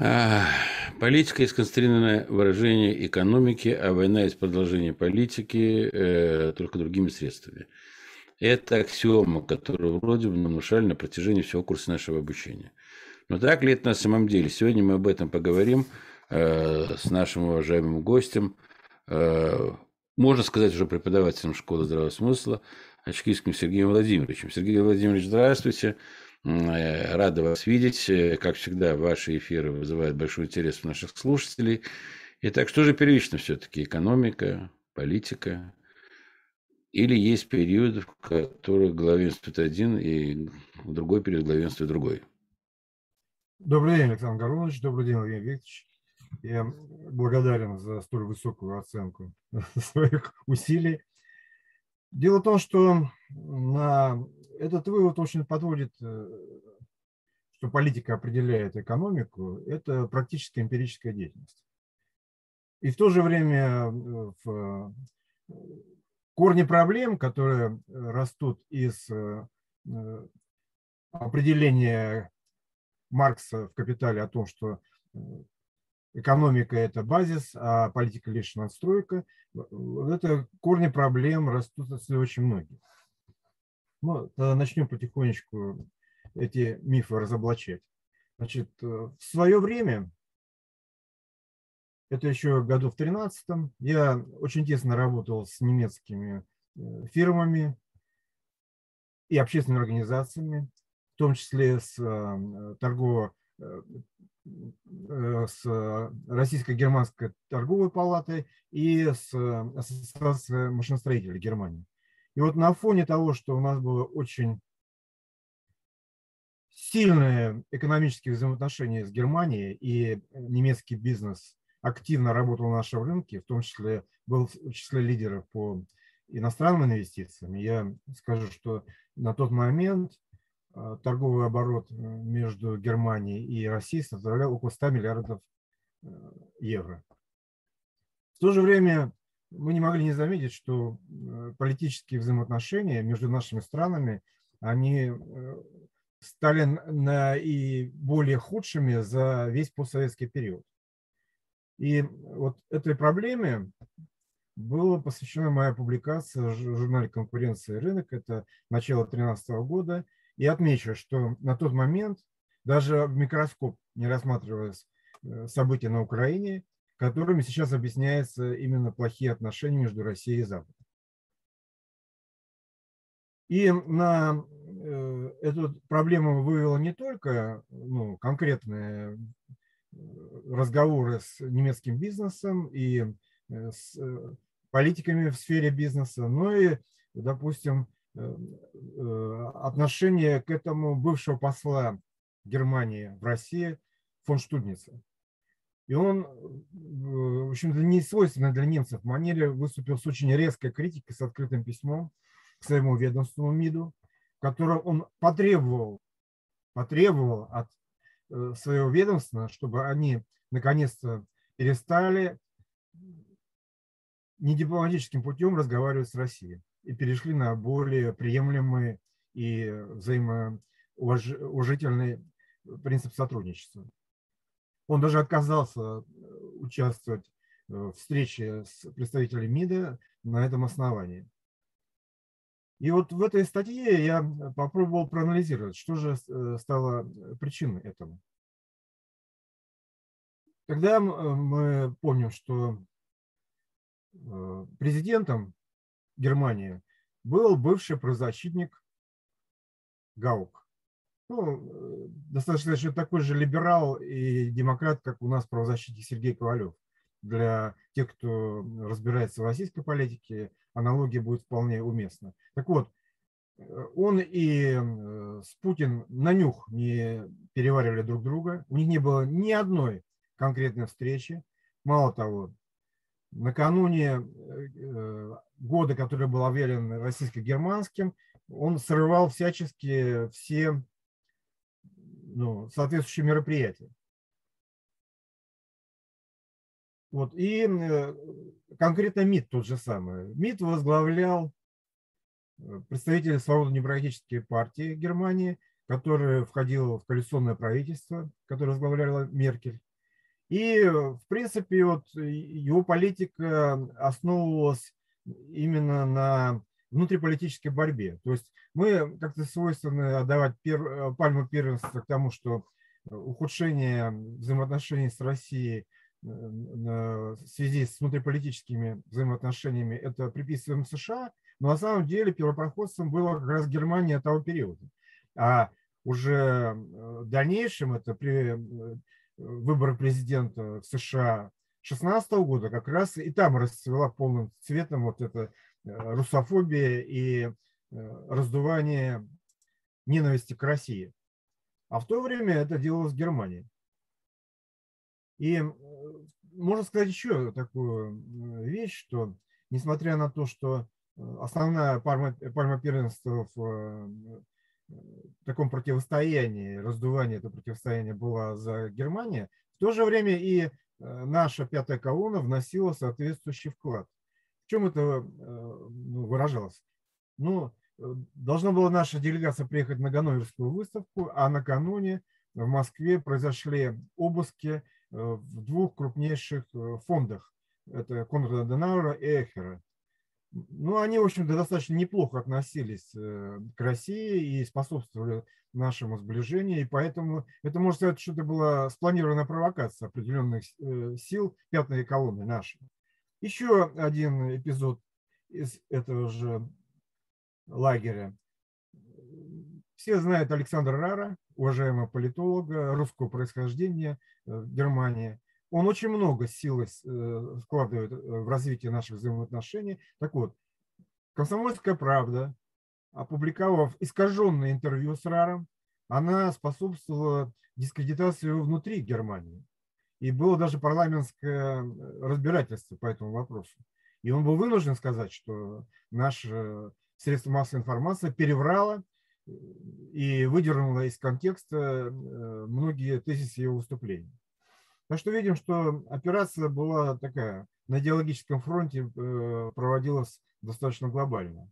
Политика есть конструированное выражение экономики, а война есть продолжение политики э, только другими средствами. Это аксиома, которую вроде бы внушали на протяжении всего курса нашего обучения. Но так ли это на самом деле? Сегодня мы об этом поговорим э, с нашим уважаемым гостем, э, можно сказать, уже преподавателем школы здравого смысла, Очкийским Сергеем Владимировичем. Сергей Владимирович, здравствуйте. Э, рада вас видеть. Э, как всегда, ваши эфиры вызывают большой интерес у наших слушателей. Итак, что же первично все-таки? Экономика, политика? Или есть период, в которых главенствует один, и другой период главенствует другой? Добрый день, Александр Горунович. Добрый день, Владимир Викторович. Я благодарен за столь высокую оценку своих усилий. Дело в том, что на этот вывод очень подводит, э, что политика определяет экономику, это практически эмпирическая деятельность. И в то же время э, в э, корни проблем, которые растут из определения Маркса в «Капитале» о том, что экономика – это базис, а политика – лишь надстройка, это корни проблем растут очень многие. Ну, начнем потихонечку эти мифы разоблачать. Значит, э, в свое время, это еще году в 13 я очень тесно работал с немецкими э, фирмами и общественными организациями, в том числе с э, торгово с Российско-германской торговой палатой и с Ассоциацией машиностроителей Германии. И вот на фоне того, что у нас было очень сильные экономические взаимоотношения с Германией, и немецкий бизнес активно работал на нашем рынке, в том числе был в числе лидеров по иностранным инвестициям. Я скажу, что на тот момент торговый оборот э, между Германией и Россией составлял около 100 миллиардов э, евро. В то же время мы не могли не заметить, что э, политические взаимоотношения между нашими странами, они э, стали на и более худшими за весь постсоветский период. И вот этой проблеме была посвящена моя публикация в журнале «Конкуренция и рынок». Это начало 2013 года. И отмечу, что на тот момент даже в микроскоп не рассматривалось э, события на Украине, которыми сейчас объясняются именно плохие отношения между Россией и Западом. И на э, эту проблему вывело не только ну, конкретные э, разговоры с немецким бизнесом и с политиками в сфере бизнеса, но и, допустим, отношение к этому бывшего посла Германии в России фон Штудница. И он, в общем-то, не свойственно для немцев манере выступил с очень резкой критикой, с открытым письмом к своему ведомству МИДу, в котором он потребовал, потребовал от э, своего ведомства, чтобы они наконец-то перестали не дипломатическим путем разговаривать с Россией и перешли на более приемлемый и взаимоуважительный принцип сотрудничества. Он даже отказался э, участвовать э, в встрече с представителями МИДа на этом основании. И вот в этой статье я попробовал проанализировать, что же э, стало причиной этому. Тогда мы помним, что президентом Германии был бывший правозащитник Гаук ну, достаточно еще такой же либерал и демократ, как у нас правозащитник Сергей Ковалев. Для тех, кто разбирается в российской политике, аналогия будет вполне уместна. Так вот, он и с Путин на нюх не переваривали друг друга. У них не было ни одной конкретной встречи. Мало того, накануне э, года, который был объявлен российско-германским, он срывал всячески все ну, соответствующие мероприятия. Вот. И э, конкретно МИД тот же самый. МИД возглавлял э, представитель Свободно-демократической партии Германии, которая входила в коалиционное правительство, которое возглавляла Меркель. И, в принципе, вот его политика основывалась именно на внутриполитической борьбе. То есть мы как-то свойственны отдавать пер, пальму первенства к тому, что ухудшение взаимоотношений с Россией э, в связи с внутриполитическими взаимоотношениями это приписываем США, но на самом деле первопроходцем была как раз Германия того периода. А уже э, в дальнейшем это при э, выборах президента в США 2016 года как раз и там расцвела полным цветом вот эта русофобия и раздувание ненависти к России. А в то время это делалось в Германии. И можно сказать еще такую вещь, что несмотря на то, что э, основная пальма, пальма первенства в э, таком противостоянии, раздувании этого противостояния была за Германию, в то же время и э, наша пятая колонна вносила соответствующий вклад. В чем это ну, выражалось? Ну, Должна была наша делегация приехать на Ганноверскую выставку, а накануне в Москве произошли обыски э, в двух крупнейших э, фондах. Это Конрада Денаура и Эхера. Ну, они, в общем-то, достаточно неплохо относились э, к России и способствовали нашему сближению, и поэтому это, можно сказать, что это была спланированная провокация определенных сил пятой колонны нашей. Еще один эпизод из этого же лагеря. Все знают Александра Рара, уважаемого политолога русского происхождения э, в Германии. Он очень много сил э, вкладывает э, в развитие наших взаимоотношений. Так вот, «Комсомольская правда», опубликовав искаженное интервью с Раром, она способствовала дискредитации внутри Германии. И было даже парламентское разбирательство по этому вопросу. И он был вынужден сказать, что наш средства массовой информации переврала э, и выдернула из контекста многие тезисы его выступлений. Так что видим, что операция была такая, на идеологическом фронте э, проводилась достаточно глобально.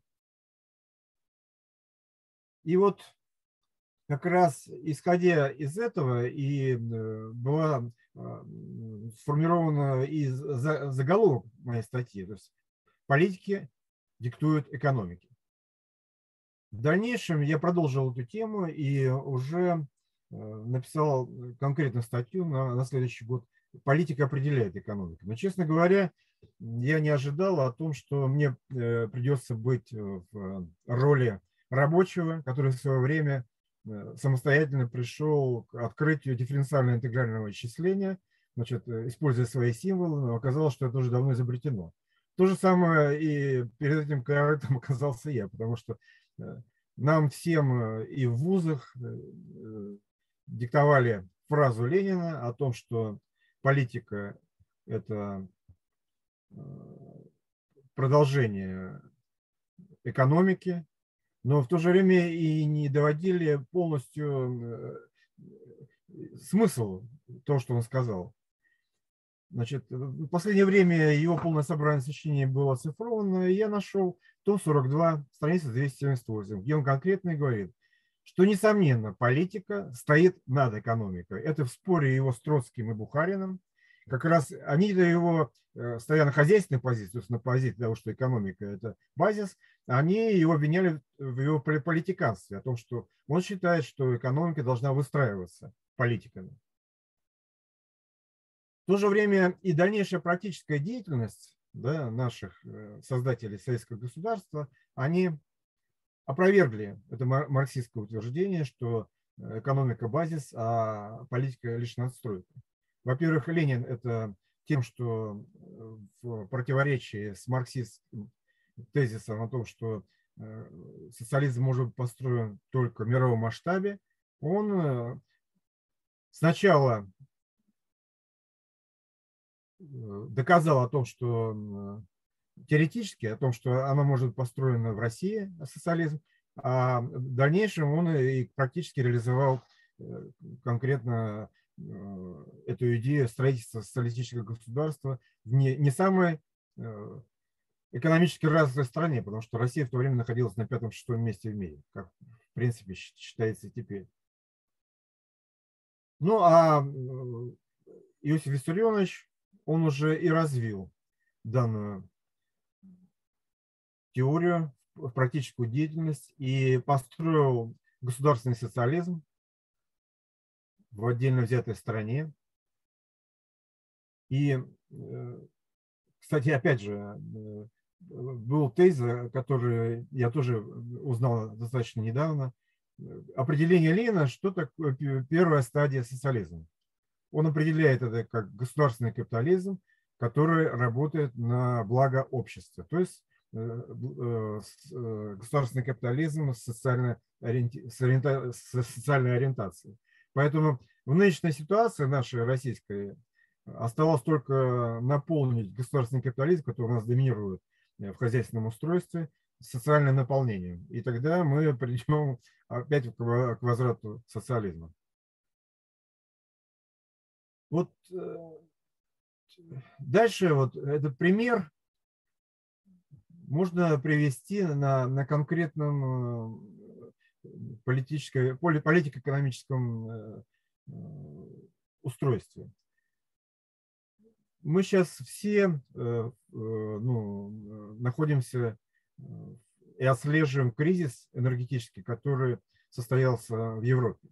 И вот как раз исходя из этого и была сформирована и заголовок моей статьи, то есть политики диктуют экономики. В дальнейшем я продолжил эту тему и уже э, написал конкретную статью на, на следующий год «Политика определяет экономику». Но, честно говоря, я не ожидал о том, что мне э, придется быть в роли рабочего, который в свое время э, самостоятельно пришел к открытию дифференциального интегрального исчисления, значит, используя свои символы, но оказалось, что это уже давно изобретено. То же самое и перед этим корытом оказался я, потому что нам всем э, и в вузах э, э, диктовали фразу Ленина о том, что политика – это продолжение экономики, но в то же время и не доводили полностью смысл того, что он сказал. Значит, в последнее время его полное собрание сочинений было оцифровано, и я нашел том 42, страница 278, где он конкретно говорит, что, несомненно, политика стоит над экономикой. Это в споре его с Троцким и Бухарином. Как раз они его, э, стоя на хозяйственной позиции, то есть на позиции того, что экономика – это базис, они его обвиняли в его политиканстве, о том, что он считает, что экономика должна выстраиваться политиками. В то же время и дальнейшая практическая деятельность да, наших э, создателей советского государства, они опровергли это марксистское утверждение, что э, экономика базис, а политика лишь надстройка. Во-первых, Ленин это тем, что э, в противоречии с марксистским тезисом о том, что социализм может быть построен только в мировом масштабе, он сначала Э, доказал о том, что теоретически, о том, что оно может быть построено в России, социализм, а в дальнейшем он и практически реализовал э, конкретно э, эту идею строительства социалистического государства в не, не самой экономически развитой стране, потому что Россия в то время находилась на пятом-шестом месте в мире, как в принципе считается теперь. Ну а Иосиф Виссарионович, он уже и развил данную теорию в практическую деятельность и построил государственный социализм в отдельно взятой стране. И, э, кстати, опять же, э, был тезис, который я тоже узнал достаточно недавно. Определение Ленина, что такое первая стадия социализма. Он определяет это как государственный капитализм, который работает на благо общества. То есть э, э, э, государственный капитализм с социальной, ориенти... ориентацией. Поэтому в нынешней ситуации нашей российской осталось только наполнить государственный капитализм, который у нас доминирует в хозяйственном устройстве, социальным наполнением. И тогда мы придем опять к возврату социализма. Вот дальше вот этот пример можно привести на, на конкретном э, политическом, политико-экономическом э, э, устройстве. Мы сейчас все ну, находимся и отслеживаем кризис энергетический, который состоялся в Европе.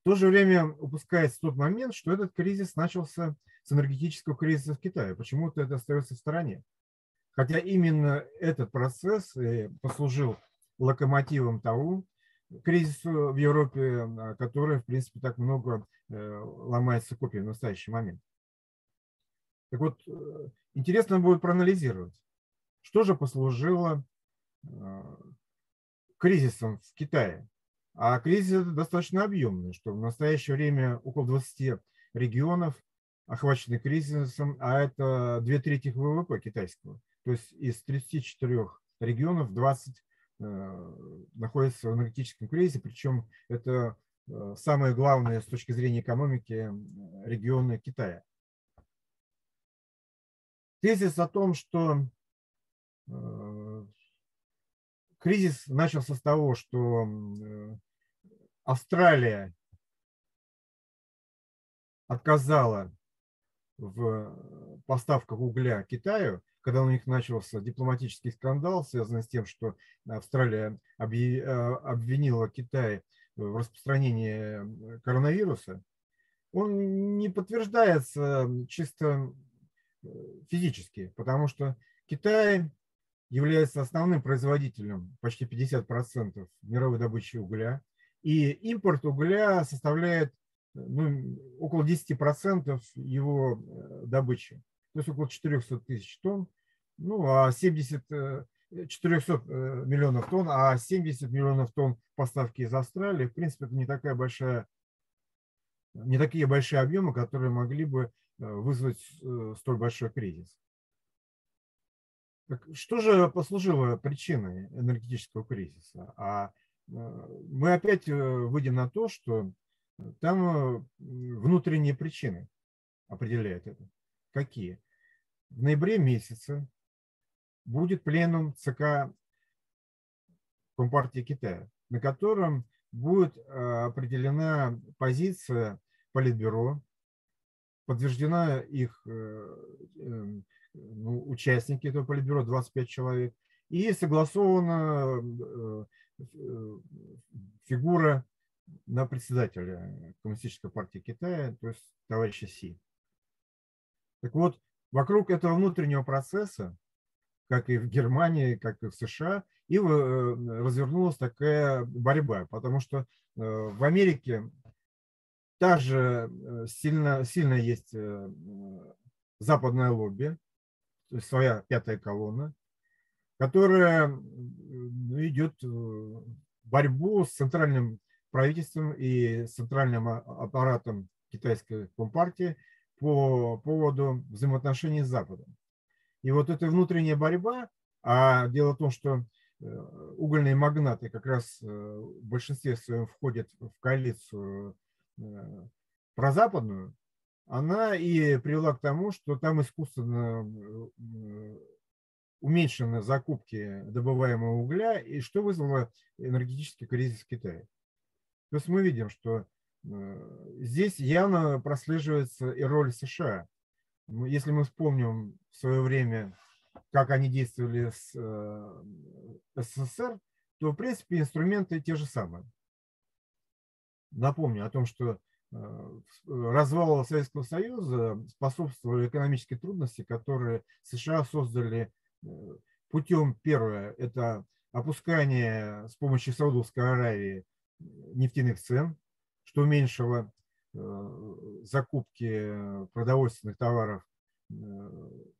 В то же время упускается тот момент, что этот кризис начался с энергетического кризиса в Китае. Почему-то это остается в стороне. Хотя именно этот процесс послужил локомотивом того кризису в Европе, который, в принципе, так много э, ломается копии в настоящий момент. Так вот, э, интересно будет проанализировать, что же послужило э, кризисом в Китае. А кризис достаточно объемный, что в настоящее время около 20 регионов охвачены кризисом, а это две трети ВВП китайского. То есть из 34 регионов 20 э, находятся в энергетическом кризисе, причем это э, самые главные с точки зрения экономики регионы Китая. Тезис о том, что э, кризис начался с того, что Австралия отказала в поставках угля Китаю, когда у них начался дипломатический скандал, связанный с тем, что Австралия э, обвинила Китай в распространении коронавируса, он не подтверждается чисто э, физически, потому что Китай является основным производителем почти 50% мировой добычи угля, и импорт угля составляет ну, около 10% его э, добычи, то есть около 400 тысяч тонн, ну, а 70, 400 э, э, миллионов тонн, а 70 миллионов тонн поставки из Австралии, в принципе, это не такая большая, не такие большие объемы, которые могли бы вызвать столь большой кризис. Так что же послужило причиной энергетического кризиса? А мы опять выйдем на то, что там э, внутренние причины определяют это. Какие? В ноябре месяце будет пленум ЦК Компартии Китая, на котором будет э, определена позиция Политбюро, подтверждена их э, ну, участники этого Политбюро, 25 человек, и согласована фигура на председателя Коммунистической партии Китая, то есть товарища Си. Так вот, вокруг этого внутреннего процесса, как и в Германии, как и в США, и э, развернулась такая борьба, потому что э, в Америке также э, сильно, сильно есть западное лобби, то своя пятая колонна, которая идет борьбу с центральным правительством и центральным аппаратом китайской компартии по поводу взаимоотношений с Западом. И вот эта внутренняя борьба, а дело в том, что э, угольные магнаты как раз э, в большинстве своем входят в коалицию э, прозападную, она и привела к тому, что там искусственно уменьшены закупки добываемого угля, и что вызвало энергетический кризис в Китае. То есть мы видим, что здесь явно прослеживается и роль США. Если мы вспомним в свое время, как они действовали с СССР, то, в принципе, инструменты те же самые. Напомню о том, что э, развалу Советского Союза способствовали экономические трудности, которые США создали э, путем, первое, это опускание с помощью Саудовской Аравии нефтяных цен, что уменьшило э, закупки продовольственных товаров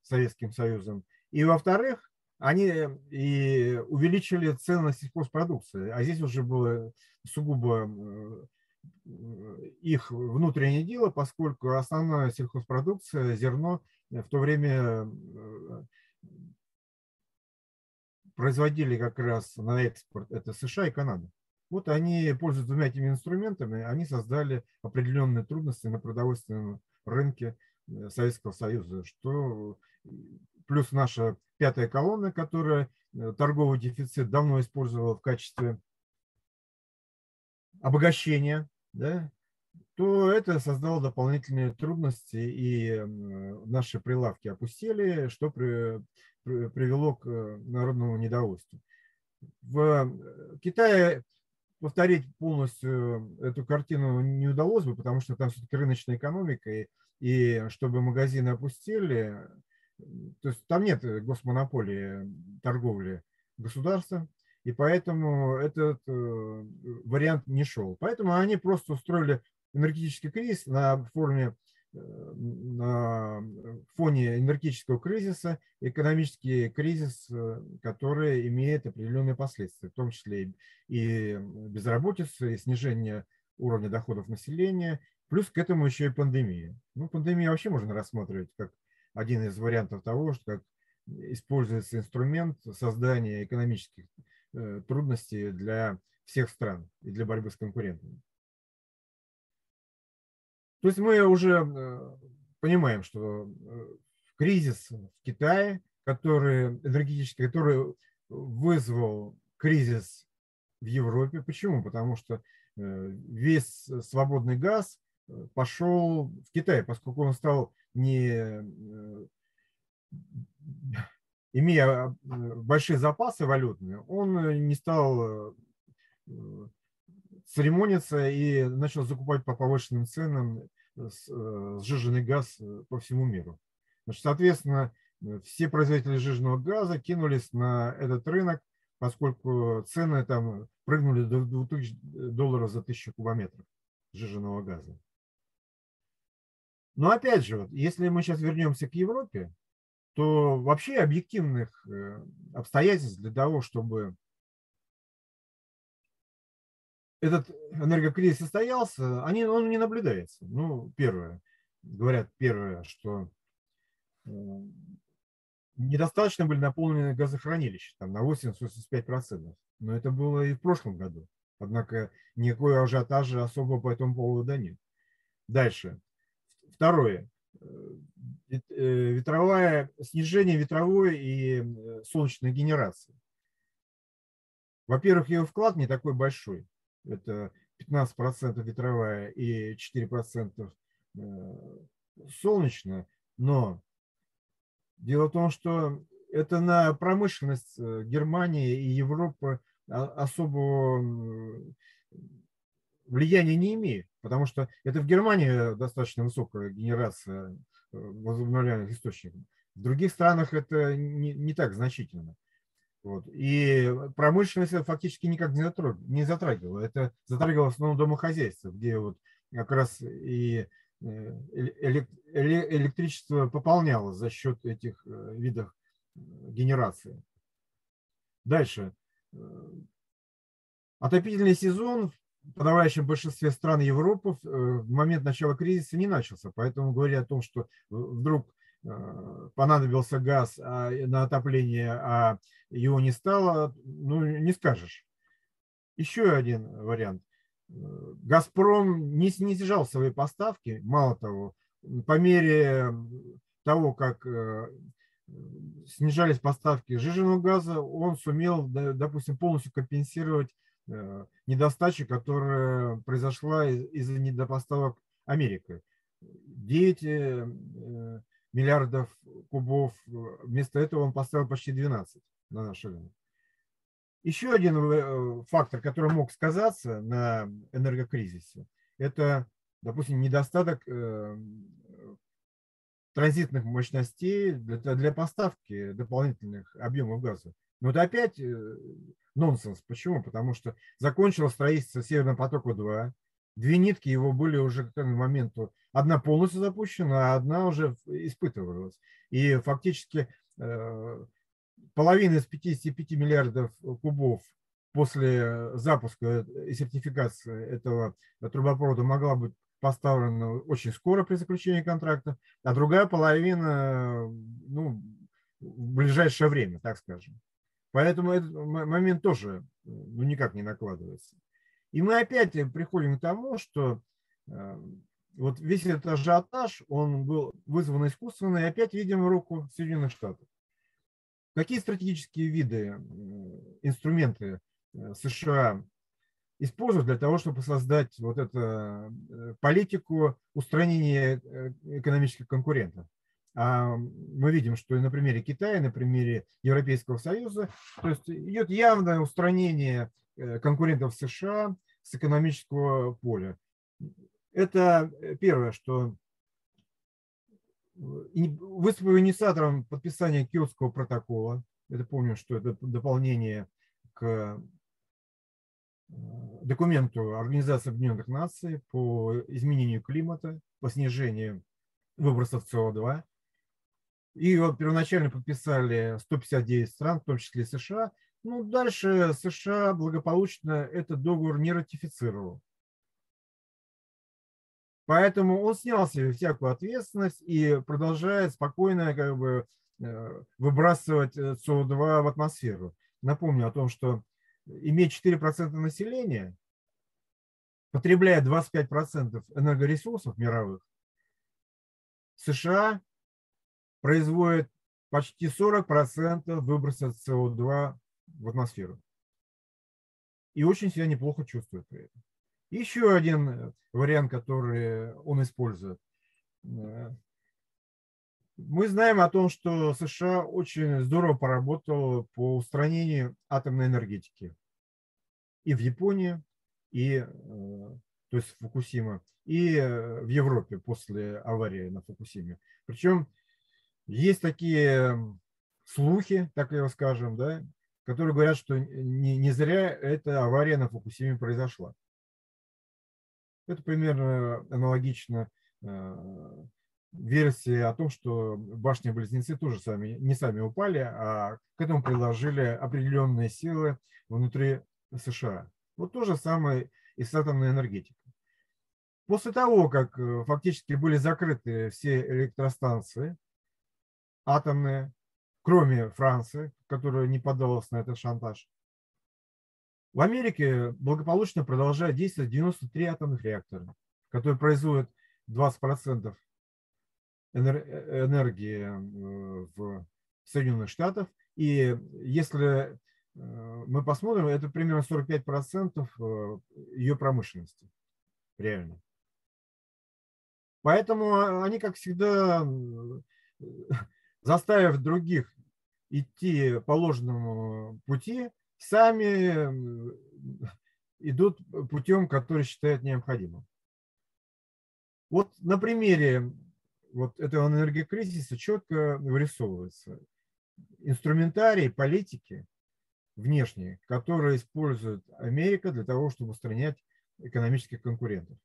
Советским Союзом. И, во-вторых, они и увеличили цены на сельхозпродукцию. А здесь уже было сугубо их внутреннее дело, поскольку основная сельхозпродукция, зерно, в то время э, производили как раз на экспорт, это США и Канада. Вот они, пользуясь двумя этими инструментами, они создали определенные трудности на продовольственном рынке э, Советского Союза, что плюс наша пятая колонна, которая э, торговый дефицит давно использовала в качестве обогащения, да, то это создало дополнительные трудности, и наши прилавки опустили, что при, при, привело к э, народному недовольству. В э, Китае повторить полностью эту картину не удалось бы, потому что там все-таки рыночная экономика, и, и чтобы магазины опустили, то есть там нет госмонополии торговли государства, и поэтому этот э, вариант не шел. Поэтому они просто устроили энергетический кризис на форме на фоне энергетического кризиса, экономический кризис, э, который имеет определенные последствия, в том числе и безработица, и снижение уровня доходов населения, плюс к этому еще и пандемия. Ну, пандемию вообще можно рассматривать как один из вариантов того, что как используется инструмент создания экономических Э, трудности для всех стран и для борьбы с конкурентами. То есть мы уже э, понимаем, что э, кризис в Китае, который энергетический, который вызвал кризис в Европе. Почему? Потому что весь свободный газ пошел в Китай, поскольку он стал не имея э, большие запасы валютные, он э, не стал э, церемониться и начал закупать по повышенным ценам сжиженный газ по всему миру. Значит, соответственно, все производители сжиженного газа кинулись на этот рынок, поскольку цены там прыгнули до 2000 долларов за тысячу кубометров сжиженного газа. Но опять же, вот, если мы сейчас вернемся к Европе, то вообще объективных э, обстоятельств для того, чтобы этот энергокризис состоялся, они, он не наблюдается. Ну, первое, говорят первое, что э, недостаточно были наполнены газохранилища, там на 80-85%. Но это было и в прошлом году. Однако никакой ажиотажа особо по этому поводу нет. Дальше. Второе. Э, ветровая, снижение ветровой и э, солнечной генерации. Во-первых, ее вклад не такой большой. Это 15% ветровая и 4% э, солнечная. Но дело в том, что это на промышленность Германии и Европы особого влияния не имеет, потому что это в Германии достаточно высокая генерация э, возобновляемых источников. В других странах это не, не так значительно. Вот. И промышленность фактически никак не, затраг, не затрагивала. Это затрагивало в основном домохозяйство, где вот как раз и э, электричество пополнялось за счет этих э, видов генерации. Дальше. Отопительный сезон в подавляющем большинстве стран Европы э, в момент начала кризиса не начался. Поэтому говоря о том, что вдруг э, понадобился газ а, на отопление, а его не стало, ну, не скажешь. Еще один вариант. Э, Газпром не, снижал свои поставки, мало того, по мере того, как снижались поставки жиженного газа, он сумел, допустим, полностью компенсировать недостачи, которая произошла из-за недопоставок Америкой. 9 миллиардов кубов, вместо этого он поставил почти 12 на наш рынок. Еще один фактор, который мог сказаться на энергокризисе, это, допустим, недостаток транзитных мощностей для, поставки дополнительных объемов газа. Но это опять э, нонсенс. Почему? Потому что закончилось строительство Северного потока-2. Две нитки его были уже к этому моменту. Одна полностью запущена, а одна уже испытывалась. И фактически э, половина из 55 миллиардов кубов после запуска и сертификации этого трубопровода могла быть поставлена очень скоро при заключении контракта, а другая половина ну, в ближайшее время, так скажем. Поэтому этот момент тоже ну, никак не накладывается. И мы опять приходим к тому, что э, вот весь этот ажиотаж, он был вызван искусственно, и опять видим руку Соединенных Штатов. Какие стратегические виды, инструменты э, США используют для того, чтобы создать вот эту э, политику устранения экономических конкурентов. А мы видим, что и на примере Китая, на примере Европейского Союза, то есть идет явное устранение конкурентов США с экономического поля. Это первое, что выступил инициатором подписания Киотского протокола. Это помню, что это дополнение к документу Организации Объединенных Наций по изменению климата, по снижению выбросов СО2. И вот первоначально подписали 159 стран, в том числе США. Ну, дальше США благополучно этот договор не ратифицировал. Поэтому он снял себе всякую ответственность и продолжает спокойно как бы, э, выбрасывать СО2 в атмосферу. Напомню о том, что иметь 4% населения, потребляя 25% энергоресурсов мировых, США производит почти 40% выброса СО2 в атмосферу. И очень себя неплохо чувствует при этом. Еще один вариант, который он использует. Мы знаем о том, что США очень здорово поработал по устранению атомной энергетики и в Японии, и, э, то есть Фукусима, и э, в Европе после аварии на Фукусиме. Причем есть такие слухи, так его скажем, да, которые говорят, что не, не зря эта авария на Фукусиме произошла. Это примерно аналогично э, версии о том, что башни-близнецы тоже сами, не сами упали, а к этому приложили определенные силы внутри США. Вот то же самое и с атомной энергетикой. После того, как э, фактически были закрыты все электростанции атомные, кроме Франции, которая не поддалась на этот шантаж, в Америке благополучно продолжает действовать 93 атомных реактора, которые производят 20% энергии э, в Соединенных Штатах. И если э, мы посмотрим, это примерно 45% э, ее промышленности реально. Поэтому они, как всегда, заставив других идти по ложному пути, сами идут путем, который считают необходимым. Вот на примере вот этого энергокризиса четко вырисовывается. Инструментарий политики внешние, которые использует Америка для того, чтобы устранять экономических конкурентов.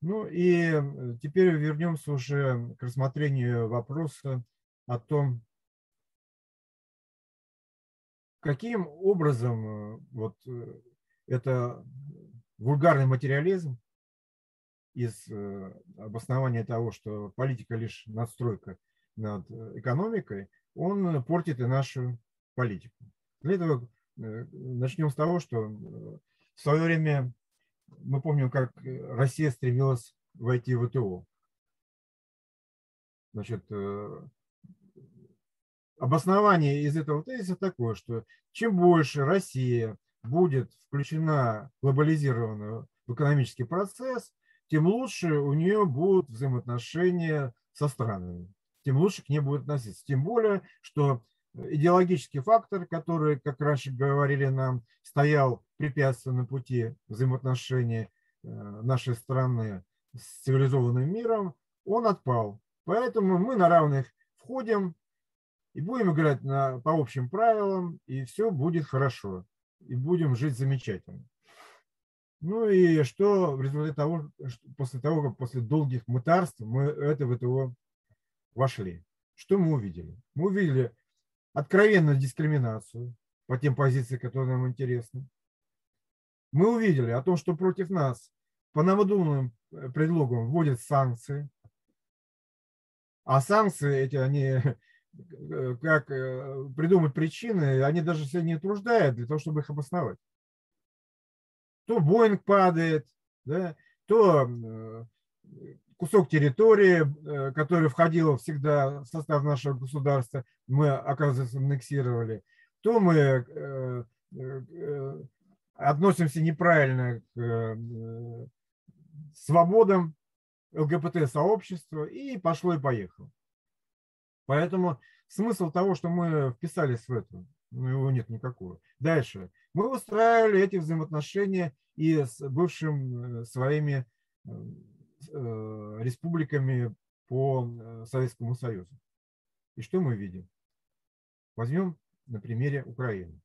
Ну и теперь вернемся уже к рассмотрению вопроса о том, каким образом вот это вульгарный материализм из э, обоснования того, что политика лишь надстройка над э, экономикой, он портит и нашу политику. Для этого э, начнем с того, что в свое время мы помним, как Россия стремилась войти в ВТО. Значит, обоснование из этого тезиса такое, что чем больше Россия будет включена глобализированную в экономический процесс, тем лучше у нее будут взаимоотношения со странами, тем лучше к ней будет относиться. Тем более, что идеологический фактор, который, как раньше говорили нам, стоял препятствием на пути взаимоотношений э, нашей страны с цивилизованным миром, он отпал. Поэтому мы на равных входим и будем играть на, по общим правилам, и все будет хорошо, и будем жить замечательно. Ну и что в результате того, после того, как после долгих мытарств мы это в ВТО вошли? Что мы увидели? Мы увидели откровенную дискриминацию по тем позициям, которые нам интересны. Мы увидели о том, что против нас по новодумным э, предлогам вводят санкции, а санкции эти, они э, как э, придумать причины, они даже себя не труждают для того, чтобы их обосновать. То Боинг падает, да, то кусок территории, который входил всегда в состав нашего государства, мы, оказывается, аннексировали, то мы относимся неправильно к свободам ЛГБТ-сообщества, и пошло и поехало. Поэтому смысл того, что мы вписались в это, ну, его нет никакого. Дальше. Мы выстраивали эти взаимоотношения и с бывшими э, своими э, э, республиками по Советскому Союзу. И что мы видим? Возьмем на примере Украины.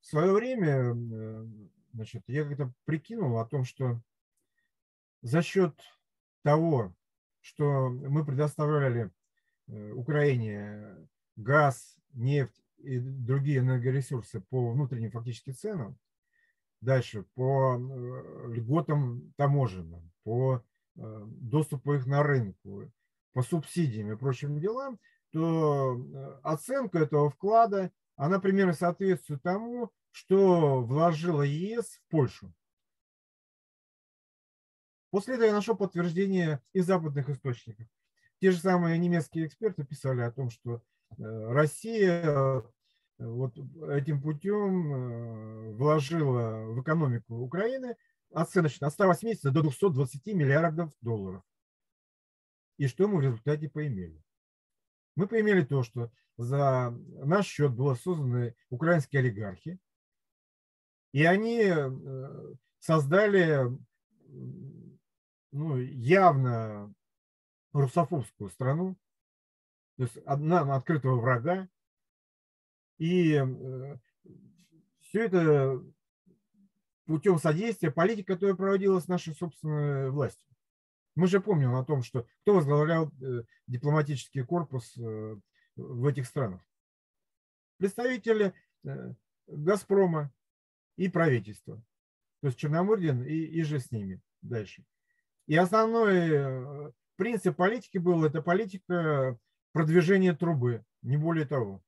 В свое время значит, я как-то прикинул о том, что за счет того, что мы предоставляли э, Украине газ, нефть и другие энергоресурсы по внутренним фактически ценам, дальше по э, льготам таможенным, по э, доступу их на рынку, по субсидиям и прочим делам, то оценка этого вклада, она примерно соответствует тому, что вложила ЕС в Польшу. После этого я нашел подтверждение из западных источников. Те же самые немецкие эксперты писали о том, что э, Россия э, вот этим путем э, вложила в экономику Украины оценочно от 180 до 220 миллиардов долларов. И что мы в результате поимели? Мы поимели то, что за наш счет было созданы украинские олигархи, и они создали ну, явно русофобскую страну, то есть одна открытого врага. И э, все это путем содействия политики, которая проводилась нашей собственной властью. Мы же помним о том, что кто возглавлял э, дипломатический корпус э, в этих странах. Представители Газпрома и правительства. То есть Черномырдин и, и же с ними дальше. И основной принцип политики был это политика продвижения трубы, не более того.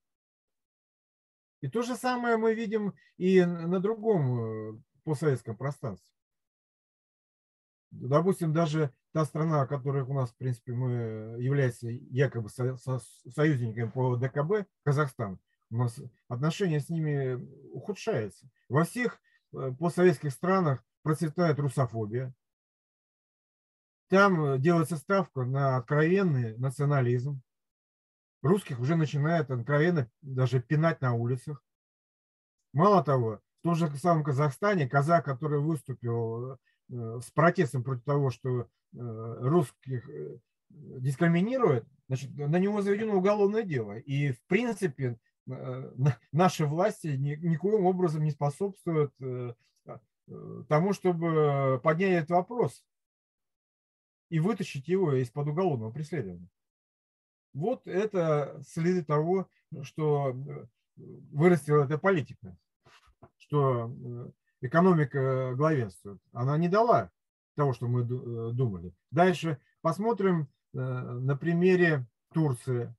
И то же самое мы видим и на другом э, постсоветском пространстве. Допустим, даже та страна, которая у нас, в принципе, мы является якобы союзниками по ДКБ, Казахстан, у нас отношения с ними ухудшаются. Во всех э, постсоветских странах процветает русофобия, там э, делается ставка на откровенный национализм. Русских уже начинают откровенно даже пинать на улицах. Мало того, в том же самом Казахстане казак, который выступил э, с протестом против того, что э, русских дискриминируют, значит, на него заведено уголовное дело. И, в принципе, наши власти никоим образом не способствуют тому, чтобы поднять этот вопрос и вытащить его из-под уголовного преследования. Вот это следы того, что э, вырастила эта политика, что э, экономика главенствует. Она не дала того, что мы э, думали. Дальше посмотрим на примере Турции.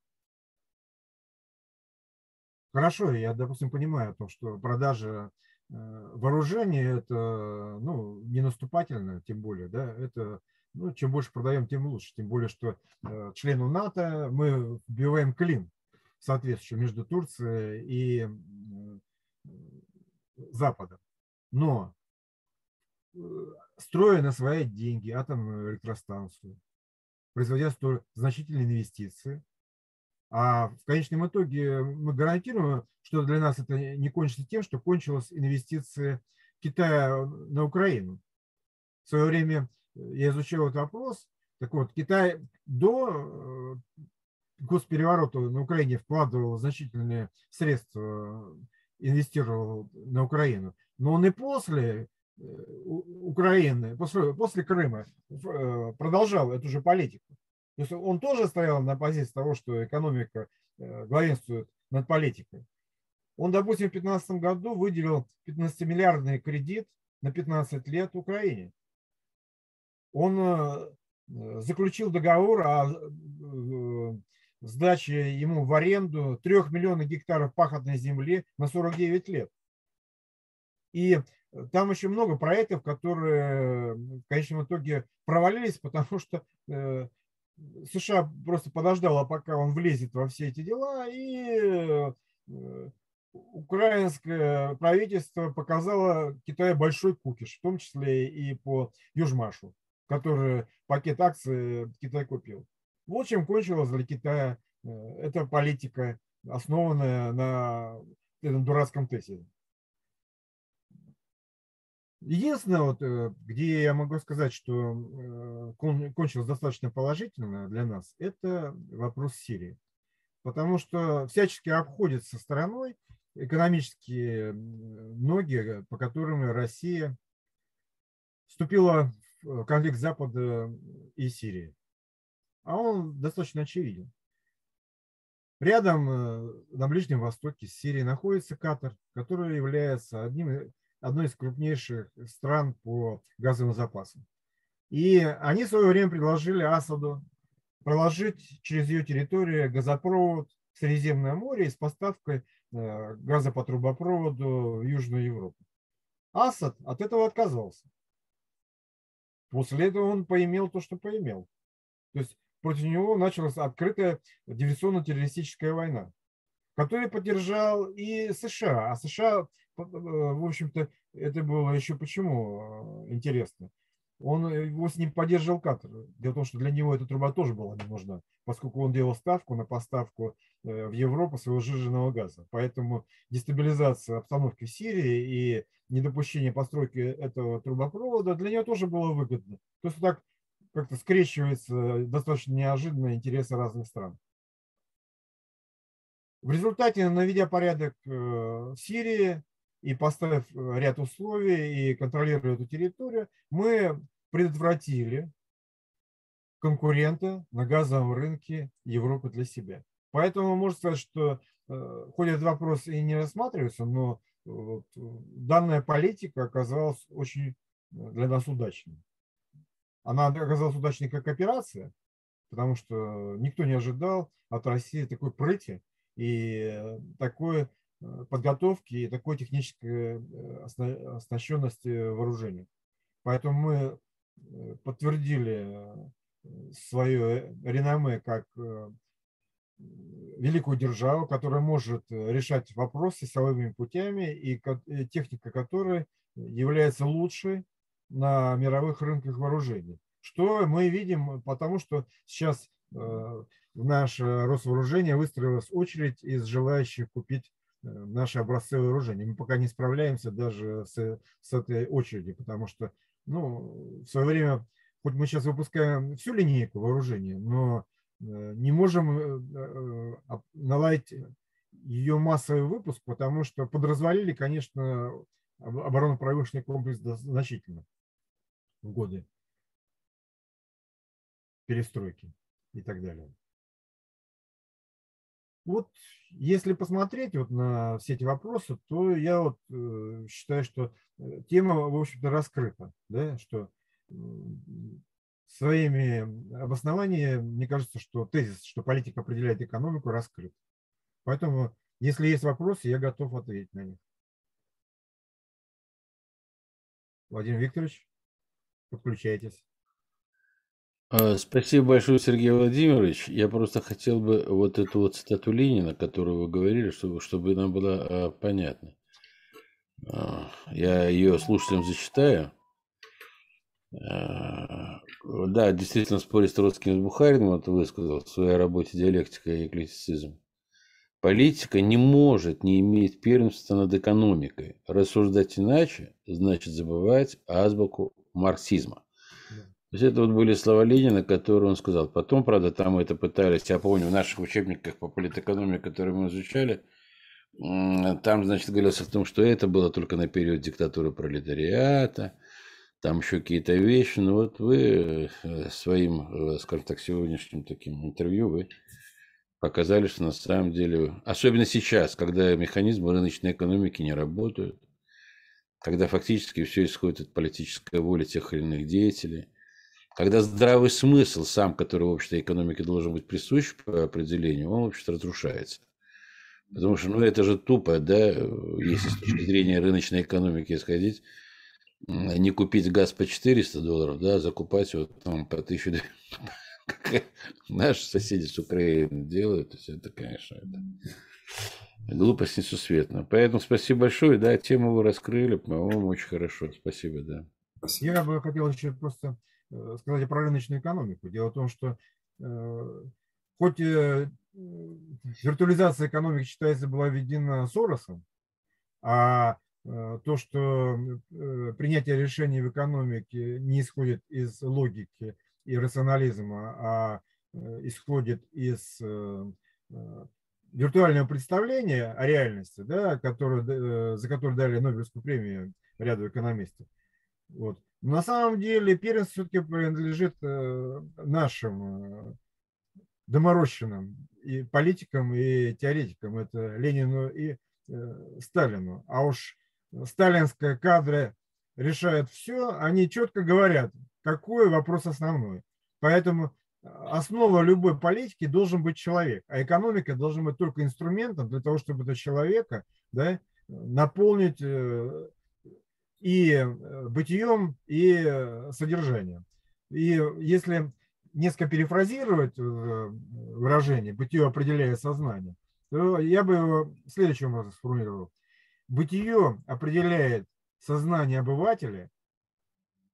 Хорошо, я, допустим, понимаю, то, что продажа вооружения – это ну, не наступательно, тем более, да, это Ну, чем больше продаем, тем лучше. Тем более, что э, члену НАТО мы вбиваем клин соответствующий между Турцией и э, Западом. Но э, строя на свои деньги атомную электростанцию, производя столь значительные инвестиции, а в конечном итоге мы гарантируем, что для нас это не кончится тем, что кончилась инвестиция Китая на Украину. В свое время я изучал этот вопрос. Так вот, Китай до э, госпереворота на Украине вкладывал значительные средства, инвестировал на Украину. Но он и после э, Украины, после, после Крыма э, продолжал эту же политику. То есть он тоже стоял на позиции того, что экономика главенствует над политикой. Он, допустим, в 2015 году выделил 15-миллиардный кредит на 15 лет Украине он э, заключил договор о э, сдаче ему в аренду 3 миллионов гектаров пахотной земли на 49 лет. И там еще много проектов, которые в конечном итоге провалились, потому что э, США просто подождала, пока он влезет во все эти дела, и украинское правительство показало Китаю большой кукиш, в том числе и по Южмашу который пакет акций Китай купил. Вот чем кончилась для Китая э, эта политика, основанная на этом дурацком тесте. Единственное, вот, э, где я могу сказать, что э, кончилось достаточно положительно для нас, это вопрос Сирии. Потому что всячески обходится стороной экономические ноги, по которым Россия вступила конфликт Запада и Сирии. А он достаточно очевиден. Рядом э, на Ближнем Востоке с Сирией находится Катар, который является одним, одной из крупнейших стран по газовым запасам. И они в свое время предложили Асаду проложить через ее территорию газопровод в Средиземное море с поставкой э, газа по трубопроводу в Южную Европу. Асад от этого отказался. После этого он поимел то, что поимел. То есть против него началась открытая диверсионно-террористическая война, которую поддержал и США. А США, э, в общем-то, это было еще почему э, интересно. Он его с ним поддерживал Катар. Дело в том, что для него эта труба тоже была не нужна, поскольку он делал ставку на поставку э, в Европу своего сжиженного газа. Поэтому дестабилизация обстановки в Сирии и недопущение постройки этого трубопровода для него тоже было выгодно. То есть так как-то скрещиваются достаточно неожиданно интересы разных стран. В результате, наведя порядок э, в Сирии и поставив ряд условий и контролируя эту территорию, мы предотвратили конкурента на газовом рынке Европы для себя. Поэтому можно сказать, что э, хоть этот вопрос и не рассматривается, но вот, данная политика оказалась очень для нас удачной. Она оказалась удачной как операция, потому что никто не ожидал от России такой прыти и такой э, подготовки и такой технической э, оснащенности вооружения. Поэтому мы э, подтвердили свое реноме как великую державу, которая может э, решать вопросы силовыми путями и техника которой является лучшей на мировых рынках вооружений. Что мы видим, потому что сейчас э, в наше Росвооружение выстроилась очередь из желающих купить э, наши образцы вооружения. Мы пока не справляемся даже с, с этой очередью, потому что ну, в свое время, хоть мы сейчас выпускаем всю линейку вооружений, но Э, не можем э, э, наладить ее массовый выпуск, потому что подразвалили, конечно, оборонно-промышленный комплекс значительно в годы перестройки и так далее. Вот если посмотреть вот на все эти вопросы, то я вот считаю, что тема, в общем-то, раскрыта, да, что своими обоснованиями, мне кажется, что тезис, что политика определяет экономику, раскрыт. Поэтому, если есть вопросы, я готов ответить на них. Владимир Викторович, подключайтесь. А, спасибо большое, Сергей Владимирович. Я просто хотел бы вот эту вот цитату Ленина, которую вы говорили, чтобы, чтобы нам было а, понятно. А, я ее слушателям зачитаю. Да, действительно, спорить с Троцким и Бухарином, это высказал в своей работе «Диалектика и эклектицизм». Политика не может не иметь первенства над экономикой. Рассуждать иначе значит забывать азбуку марксизма. То есть это вот были слова Ленина, которые он сказал. Потом, правда, там это пытались, я помню, в наших учебниках по политэкономии, которые мы изучали, там, значит, говорилось о том, что это было только на период диктатуры пролетариата, там еще какие-то вещи. Но вот вы э, своим, э, скажем так, сегодняшним таким интервью, вы показали, что на самом деле, особенно сейчас, когда механизмы рыночной экономики не работают, когда фактически все исходит от политической воли тех или иных деятелей, когда здравый смысл сам, который в общей экономике должен быть присущ по определению, он, в общем-то, разрушается. Потому что, ну, это же тупо, да, если с точки зрения рыночной экономики исходить, не купить газ по 400 долларов, да, закупать его там по 1000 как наши соседи с Украины делают, то есть это, конечно, это глупость несусветная. Поэтому спасибо большое, да, тему вы раскрыли, по-моему, очень хорошо, спасибо, да. Я бы хотел еще просто сказать про рыночную экономику. Дело в том, что э, хоть э, виртуализация экономики, считается, была введена Соросом, а то, что принятие решений в экономике не исходит из логики и рационализма, а э, исходит из э, э, виртуального представления о реальности, да, который, за который дали Нобелевскую премию ряду экономистов. Вот. На самом деле первенство все-таки принадлежит нашим доморощенным и политикам, и теоретикам. Это Ленину и Сталину. А уж сталинские кадры решают все, они четко говорят, какой вопрос основной. Поэтому основа любой политики должен быть человек, а экономика должна быть только инструментом для того, чтобы этого человека да, наполнить э, и э, бытием, и э, содержанием. И если несколько перефразировать выражение «бытие определяет сознание», то я бы его следующим образом сформулировал. Бытие определяет сознание обывателя,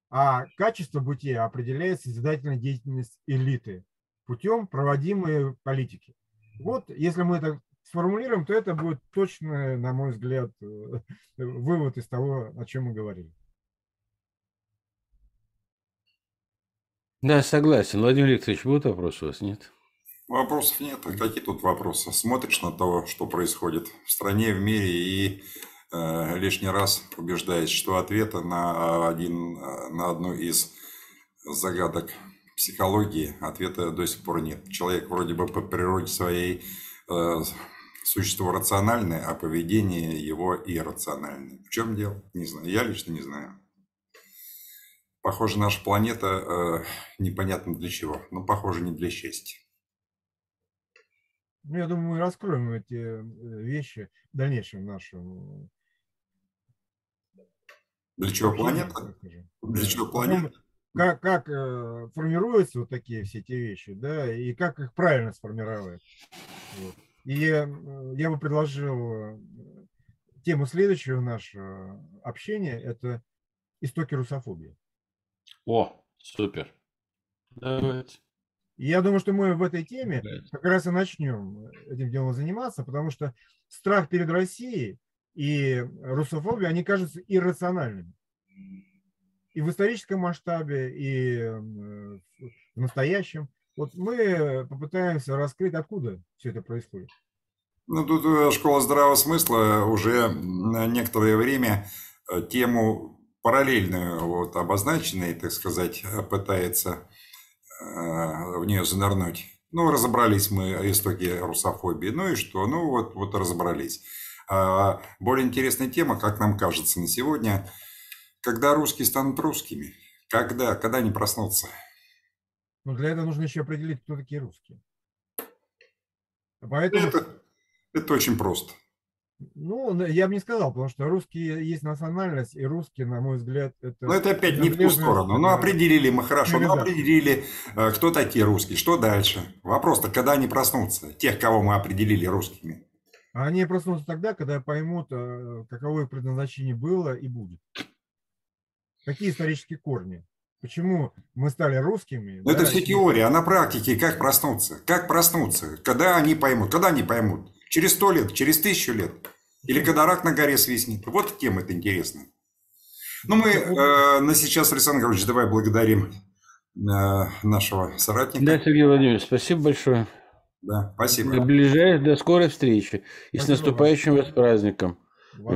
а качество бытия определяет созидательная деятельность элиты путем проводимой политики. Вот, если мы это сформулируем, то это будет точно, на мой взгляд, э, вывод из того, о чем мы говорили. Да, согласен. Владимир Викторович, будут вопросы у вас? Нет? Вопросов нет. А какие тут вопросы? Смотришь на то, что происходит в стране, в мире, и Э, лишний раз убеждаясь, что ответа на, один, на одну из загадок психологии ответа до сих пор нет. Человек вроде бы по природе своей э, существо рациональное, а поведение его иррациональное. В чем дело? Не знаю. Я лично не знаю. Похоже, наша планета э, непонятно для чего, но похоже не для счастья. Ну, я думаю, мы раскроем эти э, вещи в дальнейшем нашем для чего планета? Для чего планета? Как, как э, формируются вот такие все эти вещи, да, и как их правильно сформировать. Вот. И э, я бы предложил э, тему следующего нашего общения – это истоки русофобии. О, супер. Давайте. И я думаю, что мы в этой теме как раз и начнем этим делом заниматься, потому что страх перед Россией и русофобия, они кажутся иррациональными. И в историческом масштабе, и в настоящем. Вот мы попытаемся раскрыть, откуда все это происходит. Ну, тут э, школа здравого смысла уже некоторое время э, тему параллельную, вот, обозначенной, так сказать, пытается э, в нее занырнуть. Ну, разобрались мы истоки русофобии. Ну и что? Ну, вот, вот разобрались. А более интересная тема, как нам кажется на сегодня, когда русские станут русскими? Когда? Когда они проснутся? Ну, для этого нужно еще определить, кто такие русские. Поэтому... Это, это очень просто. Ну, я бы не сказал, потому что русские есть национальность, и русские, на мой взгляд, это... Ну, это опять не в ту сторону. Ну, определили мы хорошо, ну, определили, э, кто такие русские, что дальше. Вопрос-то, когда они проснутся, тех, кого мы определили русскими. Они проснутся тогда, когда поймут, э, каково их предназначение было и будет. Какие исторические корни? Почему мы стали русскими? Ну, да, это все и... теория, а на практике как проснуться? Как проснуться? Когда они поймут? Когда они поймут? Через сто лет, через тысячу лет? Или когда рак на горе свистнет? Вот тема это интересно. Ну, мы э, на сейчас, Александр Гаврилович, давай благодарим э, нашего соратника. Да, Сергей Владимирович, спасибо большое. Да, спасибо. До ближайшей, до скорой встречи. И спасибо с наступающим вас праздником. Вас